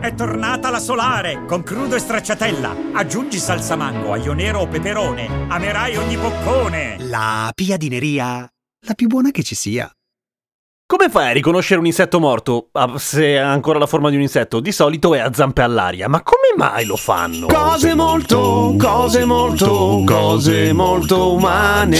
È tornata la solare con crudo e stracciatella. Aggiungi salsa mango, aglio nero o peperone. Amerai ogni boccone. La piadineria, la più buona che ci sia. Come fai a riconoscere un insetto morto? Ah, se ha ancora la forma di un insetto, di solito è a zampe all'aria. Ma come mai lo fanno? Cose molto, cose molto, cose molto umane.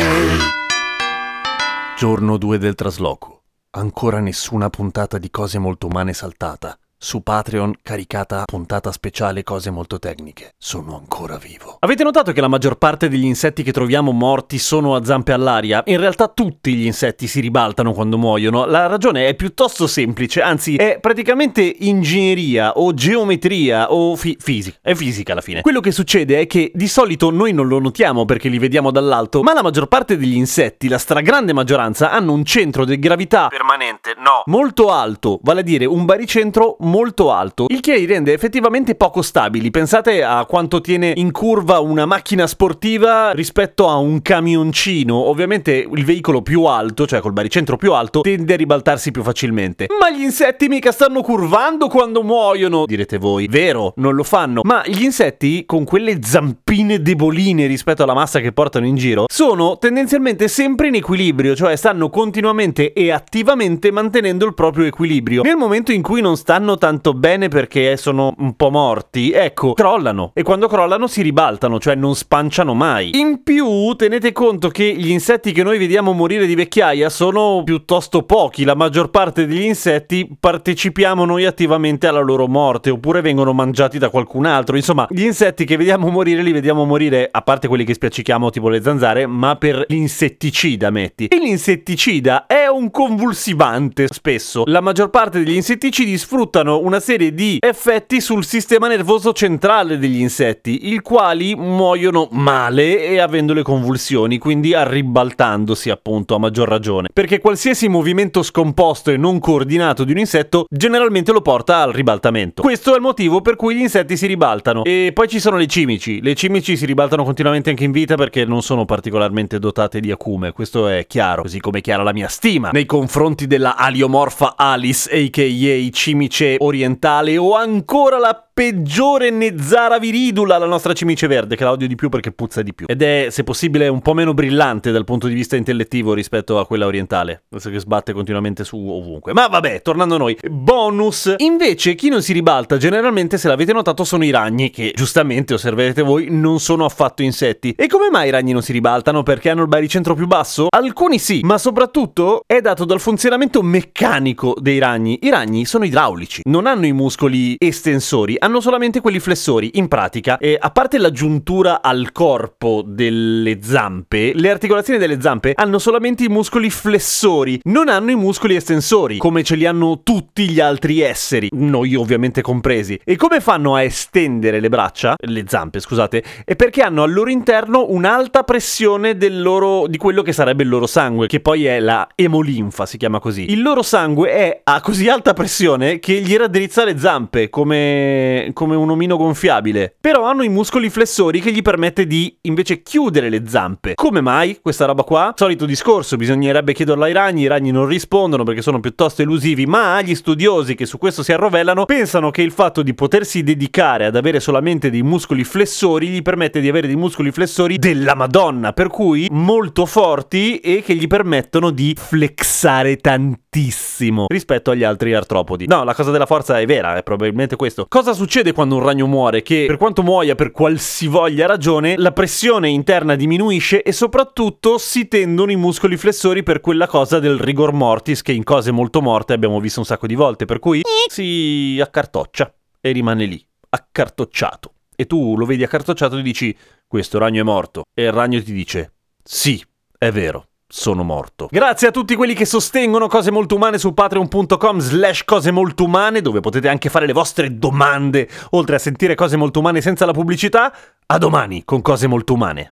Giorno 2 del trasloco. Ancora nessuna puntata di cose molto umane saltata. Su Patreon caricata puntata speciale cose molto tecniche. Sono ancora vivo. Avete notato che la maggior parte degli insetti che troviamo morti sono a zampe all'aria? In realtà tutti gli insetti si ribaltano quando muoiono. La ragione è piuttosto semplice, anzi è praticamente ingegneria o geometria o fi- fisica. È fisica alla fine. Quello che succede è che di solito noi non lo notiamo perché li vediamo dall'alto, ma la maggior parte degli insetti, la stragrande maggioranza, hanno un centro di gravità permanente, no, molto alto, vale a dire un baricentro molto alto, il che li rende effettivamente poco stabili. Pensate a quanto tiene in curva una macchina sportiva rispetto a un camioncino. Ovviamente il veicolo più alto, cioè col baricentro più alto, tende a ribaltarsi più facilmente. Ma gli insetti mica stanno curvando quando muoiono, direte voi. Vero, non lo fanno. Ma gli insetti, con quelle zampine deboline rispetto alla massa che portano in giro, sono tendenzialmente sempre in equilibrio, cioè stanno continuamente e attivamente mantenendo il proprio equilibrio. Nel momento in cui non stanno tanto bene perché sono un po' morti, ecco, crollano. E quando crollano si ribaltano, cioè non spanciano mai. In più, tenete conto che gli insetti che noi vediamo morire di vecchiaia sono piuttosto pochi. La maggior parte degli insetti partecipiamo noi attivamente alla loro morte, oppure vengono mangiati da qualcun altro. Insomma, gli insetti che vediamo morire li vediamo morire, a parte quelli che spiaccichiamo tipo le zanzare, ma per l'insetticida, metti. E l'insetticida è un convulsivante, spesso. La maggior parte degli insetticidi sfruttano una serie di effetti sul sistema nervoso centrale degli insetti, i quali muoiono male e avendo le convulsioni, quindi arribaltandosi appunto a maggior ragione. Perché qualsiasi movimento scomposto e non coordinato di un insetto generalmente lo porta al ribaltamento. Questo è il motivo per cui gli insetti si ribaltano. E poi ci sono le cimici. Le cimici si ribaltano continuamente anche in vita perché non sono particolarmente dotate di acume, questo è chiaro, così come è chiara la mia stima nei confronti della aliomorfa Alice, a.k.a. cimice orientale o ancora la peggiore Nezzara viridula, la nostra cimice verde, che la odio di più perché puzza di più. Ed è, se possibile, un po' meno brillante dal punto di vista intellettivo rispetto a quella orientale, adesso che sbatte continuamente su ovunque. Ma vabbè, tornando a noi. Bonus! Invece, chi non si ribalta, generalmente, se l'avete notato, sono i ragni, che giustamente, osserverete voi, non sono affatto insetti. E come mai i ragni non si ribaltano? Perché hanno il baricentro più basso? Alcuni sì, ma soprattutto è dato dal funzionamento meccanico dei ragni. I ragni sono idraulici, non hanno i muscoli estensori, hanno solamente quelli flessori. In pratica, e a parte la giuntura al corpo delle zampe, le articolazioni delle zampe hanno solamente i muscoli flessori, non hanno i muscoli estensori, come ce li hanno tutti gli altri esseri, noi ovviamente compresi. E come fanno a estendere le braccia, le zampe, scusate, è perché hanno al loro interno un'alta pressione del loro, di quello che sarebbe il loro sangue, che poi è la emolinfa, si chiama così. Il loro sangue è a così alta pressione che gli raddrizza le zampe, come come, un omino gonfiabile. Però hanno i muscoli flessori che gli permette di invece chiudere le zampe. Come mai questa roba qua? Solito discorso, bisognerebbe chiederlo ai ragni, i ragni non rispondono perché sono piuttosto elusivi, ma gli studiosi che su questo si arrovellano pensano che il fatto di potersi dedicare ad avere solamente dei muscoli flessori gli permette di avere dei muscoli flessori della Madonna, per cui molto forti e che gli permettono di flexare tantissimo rispetto agli altri artropodi. No, la cosa della forza è vera, è probabilmente questo. Cosa succede quando un ragno muore? Che per quanto muoia per qualsivoglia ragione, la pressione interna diminuisce e soprattutto si tendono i muscoli flessori per quella cosa del rigor mortis che in cose molto morte abbiamo visto un sacco di volte, per cui si accartoccia e rimane lì, accartocciato. E tu lo vedi accartocciato e dici questo ragno è morto e il ragno ti dice sì, è vero, sono morto. Grazie a tutti quelli che sostengono cose molto umane su patreon.com slash cose molto umane, dove potete anche fare le vostre domande, oltre a sentire cose molto umane senza la pubblicità. A domani con cose molto umane.